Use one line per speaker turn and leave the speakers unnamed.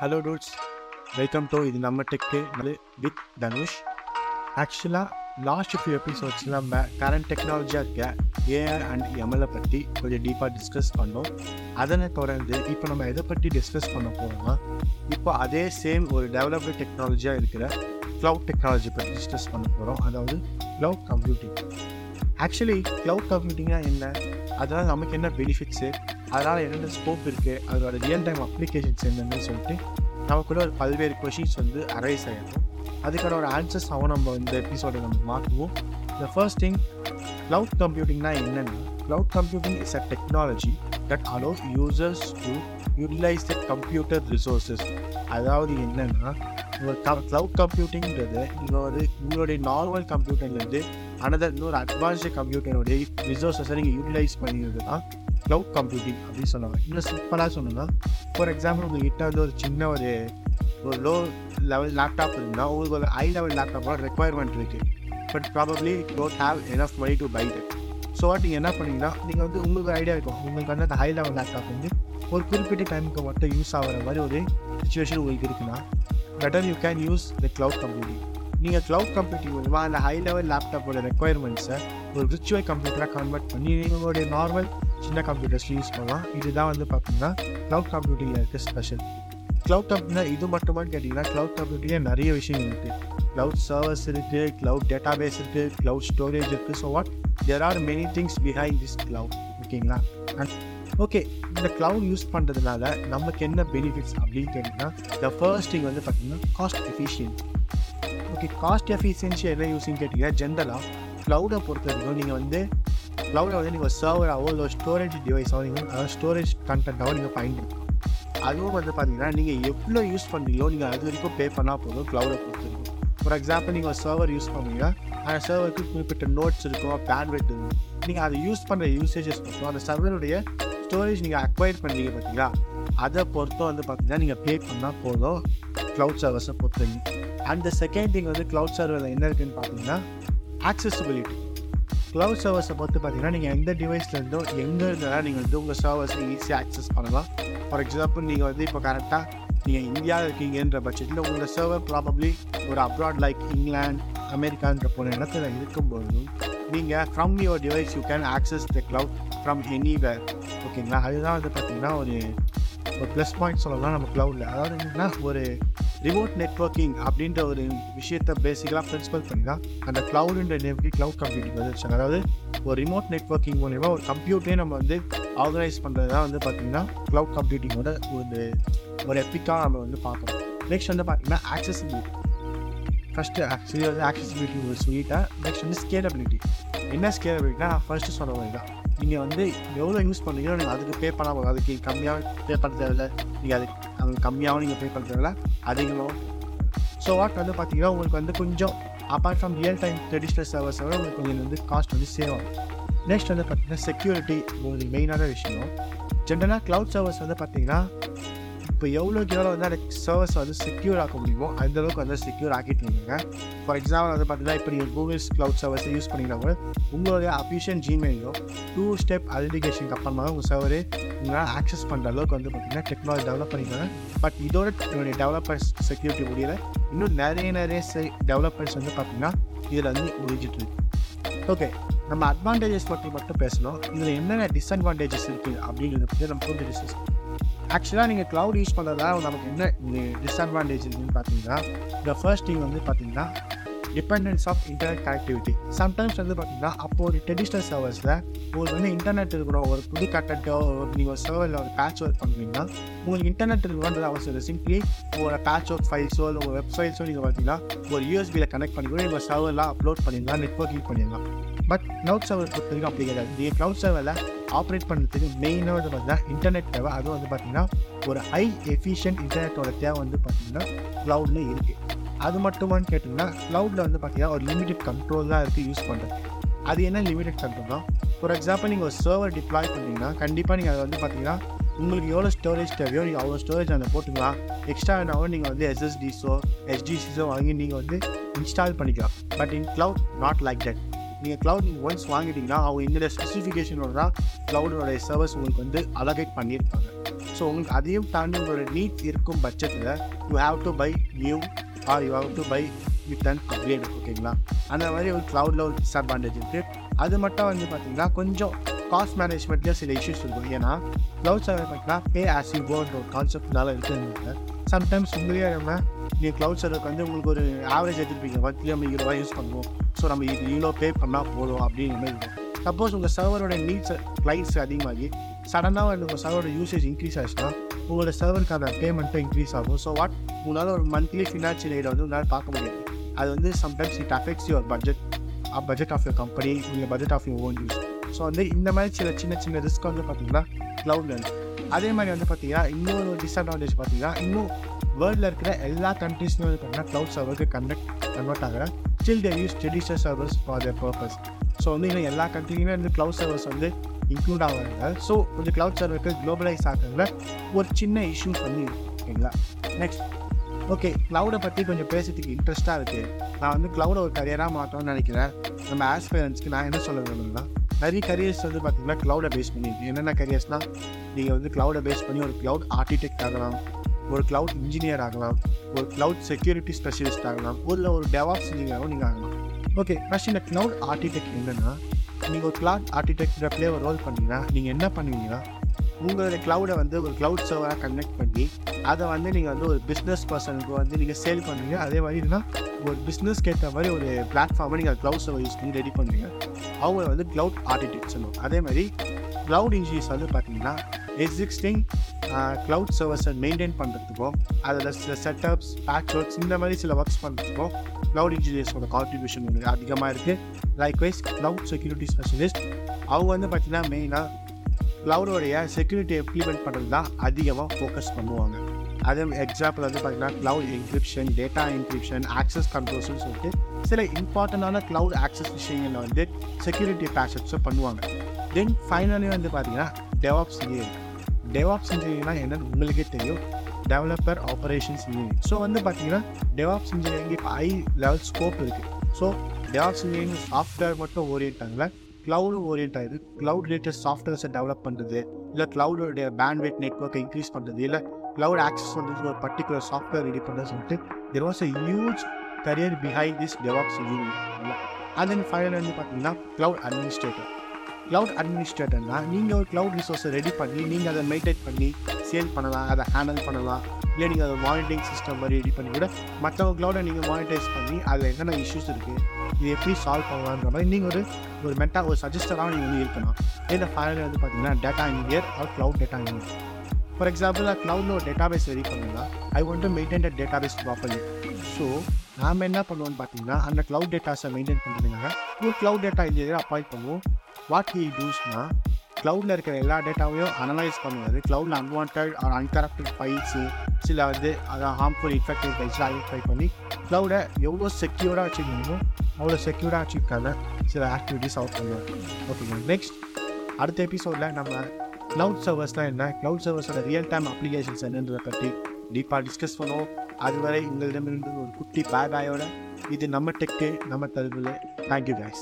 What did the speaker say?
Hello dudes welcome to இது நம்ம tech with Dhanush ஆக்சுவலாக லாஸ்ட் ஃபியூ எபிசோட்ஸில் நம்ம கரண்ட் டெக்னாலஜியாக இருக்க ஏஆர் அண்ட் எம்எல்ஏ பற்றி கொஞ்சம் டீப்பாக டிஸ்கஸ் பண்ணோம். அதனை தொடர்ந்து இப்போ நம்ம எதை பற்றி டிஸ்கஸ் பண்ண போகிறோம்னா இப்போ அதே சேம் ஒரு டெவலப்டு டெக்னாலஜியாக இருக்கிற க்ளவுட் டெக்னாலஜி பற்றி டிஸ்கஸ் பண்ண போகிறோம் அதாவது க்ளவுட் கம்ப்யூட்டிங் ஆக்சுவலி க்ளவுட் கம்ப்யூட்டிங்காக என்ன? அதனால் நமக்கு என்ன பெனிஃபிட்ஸு அதனால் என்னென்ன ஸ்கோப் இருக்குது அதோட ரியல் டைம் அப்ளிகேஷன்ஸ் என்னென்னு சொல்லிட்டு நமக்குள்ள ஒரு பல்வேறு கொஷின்ஸ் வந்து அரைஸ் ஆகிடும் அதுக்கான ஒரு ஆன்சர்ஸ் அவன் நம்ம இந்த எபிசோடை நம்ம மாற்றுவோம் த ஃபர்ஸ்ட் திங் க்ளவுட் கம்ப்யூட்டிங்னா என்னென்னா cloud computing is a technology that allows users to utilize the computer resources அதாவது என்னென்னா உங்கள் க்ளவுட் கம்ப்யூட்டிங்கிறது நீங்கள் ஒரு உங்களுடைய நார்மல் கம்ப்யூட்டர்லேருந்து அனதர் இன்னொரு அட்வான்ஸ்டு கம்ப்யூட்டருடைய ரிசோர்ஸஸை நீங்கள் யூட்டிலைஸ் பண்ணிடுறது தான் க்ளவுட் கம்ப்யூட்டிங் அப்படின்னு சொல்லுவாங்க இன்னும் சிம்பிளாக சொன்னோம்னா ஃபார் எக்ஸாம்பிள் உங்கள்கிட்ட வந்து ஒரு சின்ன ஒரு ஒரு லோ லெவல் லேப்டாப் இருந்தால் உங்களுக்கு ஒரு ஹை லெவல் லேப்டாப்போட ரெக்குவயர்மெண்ட் இருக்குது but probably don't have enough money to buy that so நீங்கள் என்ன பண்ணீங்கன்னா நீங்கள் வந்து உங்களுக்கு ஐடியா இருக்கும் உங்களுக்கு வந்து அந்த ஹை லெவல் லேப்டாப் வந்து ஒரு குறிப்பிட்ட டைமுக்கு மட்டும் யூஸ் ஆகிற மாதிரி ஒரு சுச்சுவேஷன் உங்களுக்கு இருக்குன்னா better you can use the cloud computing நீங்கள் க்ளவுட் கம்ப்யூட்டிங் மூலமாக அந்த ஹை லெவல் லேப்டாப்போட ரெக்குயர்மெண்ட்ஸை ஒரு விர்ச்சுவல் கம்ப்யூட்டராக கன்வெர்ட் பண்ணி உங்களுடைய நார்மல் சின்ன கம்ப்யூட்டர்ஸ் யூஸ் பண்ணலாம். இதுதான் வந்து பார்த்தீங்கன்னா க்ளவுட் கம்ப்யூட்டிங்கில் இருக்க ஸ்பெஷல் க்ளவுட் கம்ப்யூட்டிங்னா இது மட்டுமான்னு கேட்டிங்கன்னா க்ளவுட் கம்ப்யூட்டிங்கில் நிறைய விஷயம் இருக்குது க்ளவுட் சர்வர்ஸ் இருக்குது க்ளவுட் டேட்டாபேஸ் இருக்குது க்ளவுட் ஸ்டோரேஜ் இருக்குது so what there are many things behind this cloud ஓகேங்களா அண்ட் ஓகே இந்த க்ளவுட் யூஸ் பண்ணுறதுனால நமக்கு என்ன பெனிஃபிட்ஸ் அப்படின்னு கேட்டிங்கன்னா த ஃபர்ஸ்ட் திங் வந்து பார்த்தீங்கன்னா cost efficient okay cost efficiency என்ன யூஸிங் கேட்டிங்கன்னா ஜென்ரலாக க்ளவுடை பொறுத்த வரைக்கும் நீங்கள் வந்து க்ளவுடை வந்து நீங்கள் சர்வராகவோ இல்லை ஸ்டோரேஜ் டிவைஸாகவோ நீங்கள் அதாவது ஸ்டோரேஜ் கண்டென்ட்டாவோ நீங்கள் பயன்படுத்தலாம். அதுவும் வந்து பார்த்தீங்கன்னா நீங்கள் எவ்வளோ யூஸ் பண்ணுறீங்களோ நீங்கள் அது வரைக்கும் பே பண்ணால் போதும் க்ளவுடை பொறுத்தவரைக்கும். ஃபார் எக்ஸாம்பிள் நீங்கள் சர்வர் யூஸ் பண்ணுறீங்கன்னா அந்த சர்வருக்கு குறிப்பிட்ட நோட்ஸ் இருக்கும் பேண்ட்வெட் இருக்கும் நீங்கள் அதை யூஸ் பண்ணுற யூசேஜஸ் மட்டும் அந்த சர்வருடைய ஸ்டோரேஜ் நீங்கள் அக்வயர் பண்ணுறீங்க பார்த்தீங்களா அதை பொறுத்தும் வந்து பார்த்தீங்கன்னா நீங்கள் பே பண்ணால் போதும் க்ளவுட் சர்வர்ஸை பொறுத்தவரைக்கும். அண்ட் செகண்ட் திங் வந்து க்ளவுட் சர்வரில் என்ன இருக்குன்னு பார்த்தீங்கன்னா ஆக்சசிபிலிட்டி க்ளவுட் சர்வர்ஸை பொறுத்து பார்த்தீங்கன்னா நீங்கள் எந்த டிவைஸ்லேருந்தோ எங்கே இருந்தாலும் நீங்கள் வந்து உங்கள் சர்வர்ஸை ஈஸியாக ஆக்சஸ் பண்ணலாம். ஃபார் எக்ஸாம்பிள் நீங்கள் வந்து இப்போ கரெக்டாக நீங்கள் இந்தியாவில் இருக்கீங்கன்ற பட்சத்தில் உங்களோட சர்வர் ப்ராபப்ளி ஒரு அப்ராட் லைக் இங்கிலாந்து அமெரிக்கான்ற போன இடத்துல இருக்கும்பொழுதும் நீங்கள் from your device you can access the cloud from anywhere ஓகேங்களா அதுதான் வந்து பார்த்தீங்கன்னா ஒரு ஒரு ப்ளஸ் பாயிண்ட் சொல்லலாம் நம்ம க்ளவுடில் அதாவது என்னன்னா ஒரு ரிமோட் நெட்ஒர்க்கிங் அப்படின்ற ஒரு விஷயத்தை பேசிக்கலாக பிரின்சிபல் பண்ணி தான் அந்த க்ளவுடுன்ற நேமுக்கு க்ளவுட் கம்ப்யூட்டிங் வந்துருச்சாங்க அதாவது ஒரு ரிமோட் நெட்ஒர்க்கிங் மூலிமா ஒரு கம்ப்யூட்டரே நம்ம வந்து ஆர்கனைஸ் பண்ணுறது தான் வந்து பார்த்திங்கன்னா க்ளவுட் கம்ப்யூட்டிங்கோட ஒரு ஒரு எப்பிக்காக நம்ம வந்து பார்க்கணும். நெக்ஸ்ட் வந்து பார்த்திங்கன்னா ஆக்சசிபிலிட்டி ஃபஸ்ட்டு ஆக்சுவலி வந்து ஆக்சசிபிலிட்டி ஒரு சொல்லிட்டேன் நெக்ஸ்ட் வந்து ஸ்கேலபிலிட்டி என்ன ஸ்கேலபிலிட்டினா நான் ஃபஸ்ட்டு சொன்ன மாதிரி தான். நீங்கள் வந்து எவ்வளோ யூஸ் பண்ணுறீங்களோ நீங்கள் அதுக்கு பே பண்ணால் போதும் அதுக்கு கம்மியாக பே பண்ண தேவையில்ல. நீங்கள் அதுக்கு அங்கே கம்மியாகவும் நீங்கள் பே பண்ண அதிகமாகவும் ஸோ வாட் வந்து பார்த்தீங்கன்னா உங்களுக்கு வந்து கொஞ்சம் apart from real time traditional servers விட உங்களுக்கு கொஞ்சம் வந்து காஸ்ட் வந்து சேவ் ஆகும். நெக்ஸ்ட் வந்து பார்த்தீங்கன்னா செக்யூரிட்டி ஒரு மெயினான விஷயம். ஜென்ரலாக க்ளவுட் சர்வர்ஸ் வந்து பார்த்தீங்கன்னா இப்போ எவ்வளோக்கு எவ்வளோ வந்து அந்த சர்வர்ஸ் வந்து செக்யூர் ஆக்க முடியுமோ அந்த அளவுக்கு வந்து செக்யூர் ஆக்கிட்டு இருக்கீங்க. ஃபார் எக்ஸாம்பிள் வந்து பார்த்தீங்கன்னா இப்போ நீங்கள் கூகுள்ஸ் க்ளவுட் சர்வர்ஸை யூஸ் பண்ணிக்கிறவங்க உங்களுடைய அஃபிஷியல் ஜிமெயிலோ டூ ஸ்டெப் அலிடிகேஷனுக்கு அப்புறமா உங்கள் சர்வரே உங்களால் ஆக்சஸ் பண்ணுற அளவுக்கு வந்து பார்த்தீங்கன்னா டெக்னாலஜி டெவலப் பண்ணிக்கிறாங்க பட் இதோட என்னுடைய டெவலப்பர்ஸ் செக்யூரிட்டி முடியல. இன்னும் நிறைய நிறைய டெவலப்பர்ஸ் வந்து பார்த்திங்கன்னா இதில் வந்து முடிஞ்சிட்டு இருக்கு. ஓகே நம்ம அட்வான்டேஜஸ் பற்றி மட்டும் பேசணும். இதில் என்னென்ன டிஸ்அட்வான்டேஜஸ் இருக்குது அப்படிங்கிறத பற்றி நம்ம கொஞ்சம் டிஸ்கஸ் ஆக்சுவலாக நீங்கள் க்ளவுட் யூஸ் பண்ணுறதால நமக்கு என்ன டிஸ்அட்வான்டேஜ் இருக்குன்னு பார்த்தீங்கன்னா இந்த ஃபர்ஸ்ட் திங் வந்து பார்த்தீங்கன்னா dependence of internet connectivity sometimes வந்து பார்த்தீங்கன்னா அப்போ ஒரு ட்ரெடிஷ்னல் சர்வர்ஸில் உங்களுக்கு வந்து இன்டர்நெட் இருக்கிறோம் ஒரு புது கட்டட்டோ நீங்கள் ஒரு சர்வரில் ஒரு பேட்ச் ஒர்க் பண்ணுறீங்கன்னா உங்களுக்கு இன்டர்நெட் இருக்கணுன்றது அவசியம் இல்லை. சிம்பிளி உங்களோட பேட்ச் ஒர்க் ஃபைல்ஸோ இல்லை உங்கள் வெப்சைட்ஸோ நீங்கள் பார்த்தீங்கன்னா ஒரு யூஎஸ்பியில் கனெக்ட் பண்ணி கூட நீங்கள் சர்வரில் அப்லோட் பண்ணிடலாம் நெட்ஒர்க்கிங் பண்ணிடலாம். பட் க்ளவுட் சர்வர் பொறுத்த வரைக்கும் அப்படி கிடையாது. நீங்கள் க்ளவுட் சர்வரில் ஆப்ரேட் பண்ணுறதுக்கு மெயினாக வந்து பார்த்தீங்கன்னா இன்டர்நெட் தேவை. அதுவும் வந்து பார்த்தீங்கன்னா ஒரு ஹை எஃபிஷியன்ட் இன்டர்நெட்டோட தேவை வந்து பார்த்தீங்கன்னா க்ளவுடில் இருக்குது அது மட்டுமான்னு கேட்டிங்கன்னா க்ளவுடில் வந்து பார்த்தீங்கன்னா ஒரு லிமிடெட் கண்ட்ரோல் தான் இருக்குது யூஸ் பண்ணுறது அது என்ன லிமிடெட் கண்ட்ரோல் தான் ஃபார் எக்ஸாம்பிள் நீங்கள் ஒரு சர்வர் டிப்ளாய் பண்ணிங்கன்னா கண்டிப்பாக நீங்கள் அதை வந்து பார்த்தீங்கன்னா உங்களுக்கு எவ்வளோ ஸ்டோரேஜ் தேவையோ நீங்கள் அவ்வளோ ஸ்டோரேஜ் அதை போட்டுக்கலாம். எக்ஸ்ட்ரா வேணாலும் நீங்கள் வந்து எஸ்எஸ்டிஸோ எஸ்டிசிஸோ வாங்கி நீங்கள் வந்து இன்ஸ்டால் பண்ணிக்கலாம். But in cloud not like that நீங்கள் க்ளவுட் நீங்கள் ஒன்ஸ் வாங்கிட்டீங்கன்னா அவங்க இந்த ஸ்பெசிஃபிகேஷனோட தான் க்ளவுடோடைய சர்வர்ஸ் உங்களுக்கு வந்து அலகேட் பண்ணியிருப்பாங்க. ஸோ உங்களுக்கு அதையும் தாண்டி உங்களோட நீட் இருக்கும் பட்சத்தில் you have to buy new or you have to buy with and upgrade ஓகேங்களா அந்த மாதிரி ஒரு க்ளவுடில் ஒரு டிஸ்அட்வான்டேஜ் இருக்குது அது மட்டும் வந்து பார்த்தீங்கன்னா கொஞ்சம் காஸ்ட் மேனேஜ்மெண்ட்லேயும் சில இஷ்யூஸ் இருக்கும். ஏன்னா க்ளவுட் சர்வர் பார்த்தீங்கன்னா பே ஆஸ் யூ கோன்ற ஒரு கான்செப்ட்னால இருக்கிறதுனால சம்டைம்ஸ் உங்களே நம்ம நீங்கள் க்ளவுட் சர்வருக்கு வந்து உங்களுக்கு ஒரு ஆவரேஜ் எடுத்துருப்பீங்க. பத்து கிலோமீட்டர் யூஸ் பண்ணுவோம். ஸோ நம்ம இது இவ்வளோ பே பண்ணால் போதும் அப்படிங்கிற மாதிரி இருக்கும் சப்போஸ் உங்கள் சர்வரோட நீட்ஸ் ப்ரைஸ் அதிகமாகி சடனாக வந்து உங்கள் சர்வரோட யூசேஜ் இன்க்ரீஸ் ஆச்சுன்னா உங்களோட சர்வருக்கான பேமெண்ட்டும் இன்க்ரீஸ் ஆகும். ஸோ வாட் உங்களால் ஒரு மந்த்லி ஃபினான்ஷியல் எய்டை வந்து உங்களால் பார்க்க முடியாது. அது வந்து sometimes it affects your budget budget of your company உங்கள் budget of you own use so வந்து இந்த மாதிரி சில சின்ன சின்ன ரிஸ்க் வந்து பார்த்தீங்கன்னா க்ளவுட்ல இருக்கு. அதே மாதிரி வந்து பார்த்தீங்கன்னா இன்னொரு டிஸ்அட்வான்டேஜ் பார்த்தீங்கன்னா இன்னும் வேர்ல்டில் இருக்கிற எல்லா கண்ட்ரீஸ்லையும் வந்து பார்த்தீங்கன்னா க்ளவுட் சர்வருக்கு கன்வெக்ட் கன்வெர்ட் ஆகிற still they use traditional servers for their purpose so வந்து இன்னும் எல்லா கண்ட்ரிலையுமே வந்து க்ளவுட் சர்வர்ஸ் வந்து இன்க்ளூட் ஆகிறாங்க ஸோ கொஞ்சம் க்ளவுட் சர்வருக்கு குளோபலைஸ் ஆகிறதுல ஒரு சின்ன இஷ்யூஸ் வந்து ஓகேங்களா? நெக்ஸ்ட் ஓகே க்ளவுடை பற்றி கொஞ்சம் பேசுறதுக்கு இன்ட்ரெஸ்ட்டாக இருக்குது நான் வந்து க்ளவுடை ஒரு கரியராக மாற்றணும்னு நினைக்கிறேன். நம்ம ஆஸ்பிரன்ஸ்க்கு நான் என்ன சொல்ல வேணும்னா நிறைய கரியர்ஸ் வந்து பார்த்திங்கன்னா க்ளவுடை பேஸ் பண்ணி என்னென்ன கரியர்ஸ்னால் நீங்கள் வந்து க்ளவுடை பேஸ் பண்ணி ஒரு க்ளவுட் ஆர்கிடெக்ட் ஆகலாம் ஒரு க்ளவுட் இன்ஜினியர் ஆகலாம் ஒரு க்ளவுட் செக்யூரிட்டி ஸ்பெஷலிஸ்ட் ஆகலாம் இல்லை ஒரு டெவாப்ஸ் இன்ஜினியராகவும் நீங்கள் ஆகலாம். ஓகே ஃபஸ்ட் இந்த க்ளவுட் ஆர்கிடெக்ட் என்னென்னா நீங்கள் ஒரு க்ளவுட் ஆர்கிடெக்ட் ப்ளே ஒரு ரோல் பண்ணீங்கன்னா நீங்கள் என்ன பண்ணுவீங்கன்னா உங்களுடைய க்ளவுடை வந்து ஒரு க்ளவுட் சர்வராக கனெக்ட் பண்ணி அதை வந்து நீங்கள் வந்து ஒரு பிஸ்னஸ் பர்சனுக்கு வந்து நீங்கள் சேல் பண்ணுவீங்க. அதே மாதிரி இதுனா ஒரு பிஸ்னஸ்க்கு ஏற்ற மாதிரி ஒரு பிளாட்ஃபார்மை நீங்கள் க்ளவுட் சர்வர் யூஸ் பண்ணி ரெடி பண்ணுவீங்க. அவங்க வந்து க்ளவுட் ஆர்கிடெக்ட் சொல்லுவோம் அதே மாதிரி க்ளவுட் இன்ஜினியர்ஸ் வந்து பார்த்தீங்கன்னா எக்ஸிஸ்டிங் க்ளவுட் சர்வர்ஸை மெயின்டைன் பண்ணுறதுக்கும் அதில் சில செட்டப்ஸ் பேட்ச் ஒர்க்ஸ் இந்த மாதிரி சில ஒர்க்ஸ் பண்ணுறதுக்கும் க்ளவுட் இன்ஜினியர்ஸோட கான்ட்ரிபியூஷன் வந்து அதிகமாக இருக்குது லைக்வைஸ் க்ளவுட் செக்யூரிட்டி ஸ்பெஷலிஸ்ட் அவங்க வந்து பார்த்திங்கன்னா மெயினாக க்ளவுடோடைய செக்யூரிட்டி இம்ப்ளிமெண்ட் பண்ணுறது தான் அதிகமாக ஃபோக்கஸ் பண்ணுவாங்க. அதே எக்ஸாம்பிள் வந்து பார்த்தீங்கன்னா cloud encryption data encryption access கண்ட்ரோல்ஸ்னு சொல்லிட்டு சில இம்பார்ட்டண்ட்டான க்ளவுட் ஆக்சஸ் விஷயங்களில் வந்து செக்யூரிட்டி பேஷட்ஸும் பண்ணுவாங்க. தென் ஃபைனலி வந்து பார்த்தீங்கன்னா டெவாப்ஸ் இன்ஜினியரிங் டெவாப்ஸ் இன்ஜினியரிங்னா என்னன்னு உங்களுக்கே தெரியும். டெவலப்பர் ஆப்ரேஷன்ஸ் இன்ஜினியரிங் ஸோ வந்து பார்த்தீங்கன்னா டெவாப்ஸ் இன்ஜினியரிங் இப்போ ஹை லெவல் ஸ்கோப் இருக்குது ஸோ டெவாப்ஸ் இன்ஜினியரிங் சாஃப்ட்வேர் மட்டும் ஓரியன்ட் ஆகல. க்ளவுடு ஓரியன்ட் ஆகுது க்ளவுட் ரிலேட்டட் சாஃப்ட்வேர்ஸை டெவலப் பண்ணுறது இல்லை க்ளவுடோடைய பேண்ட்விட் நெட்ஒர்க்கை இன்க்ரீஸ் பண்ணுறது இல்லை க்ளவுட் ஆக்சஸ் பண்ணுறதுக்கு ஒரு பர்டிகுலர் சாஃப்ட்வேர் ரெடி பண்ணுறது சொல்லிட்டு there was a huge career behind this DevOps engineering and then final வந்து பார்த்தீங்கன்னா க்ளவுட் அட்மினிஸ்ட்ரேட்டர் க்ளவுட் அட்மினிஸ்ட்ரேட்டர்னா நீங்கள் ஒரு க்ளவுட் ரிசோர்ஸை ரெடி பண்ணி நீங்கள் அதை மெயின்டைன் பண்ணி சேல் பண்ணலாம் அதை ஹேண்டில் பண்ணலாம். இல்லை நீங்கள் அதை மானிட்டரிங் சிஸ்டம் மாதிரி ரெடி பண்ணி கூட மற்றவங்க க்ளவுடை நீங்கள் மானிட்டைஸ் பண்ணி அதில் என்னென்ன இஷ்யூஸ் இருக்குது இது எப்படி சால்வ் பண்ணலான்ற மாதிரி நீங்கள் ஒரு ஒரு மெட்டா ஒரு சஜஸ்டராக நீங்கள் வந்து இருக்கணும். இந்த ஃபைனல் வந்து பார்த்தீங்கன்னா data engineer or cloud data engineer for example நான் க்ளவுடில் ஒரு டேட்டா பேஸ் ரெடி பண்ணுங்க I want to maintain a database properly so நாம் என்ன பண்ணுவோம்னு பார்த்தீங்கன்னா அந்த க்ளவுட் டேட்டாஸை மெயின்டைன் பண்ணுறதுக்காக ஒரு க்ளவுட் டேட்டா இன்ஜினியர் அப்பாயிண்ட் பண்ணுவோம். வாட் ஹீ டூஸ்னா க்ளவுடில் இருக்கிற எல்லா டேட்டாவையும் அனலைஸ் பண்ணுவார் க்ளவுடில் அன்வான்ட் ஆர் அன்கரப்டட் ஃபைல்ஸு சில வந்து அதை ஹார்ம்ஃபுல் இன்ஃபெக்டிவ் ஃபைல்ஸ் ஐடென்டிஃபை பண்ணி க்ளவுடை எவ்வளோ செக்யூர்டாக வச்சுக்கணுமோ அவ்வளோ செக்யூர்டாக வச்சுக்கான சில ஆக்டிவிட்டீஸ் அவுட் பண்ணுவார் ஓகேங்க நெக்ஸ்ட் அடுத்த எபிசோடில் நம்ம க்ளவுட் சர்வர்ஸ்னால் என்ன க்ளவுட் சர்வர்ஸோட ரியல் டைம் அப்ளிகேஷன்ஸ் என்னன்றதை பற்றி டீப்பாக டிஸ்கஸ் பண்ணுவோம். அதுவரை உங்களிடமிருந்து ஒரு குட்டி பேக் ஆயோட இது நம்ம டெக்கு நம்ம தருவில் தேங்க்யூ guys.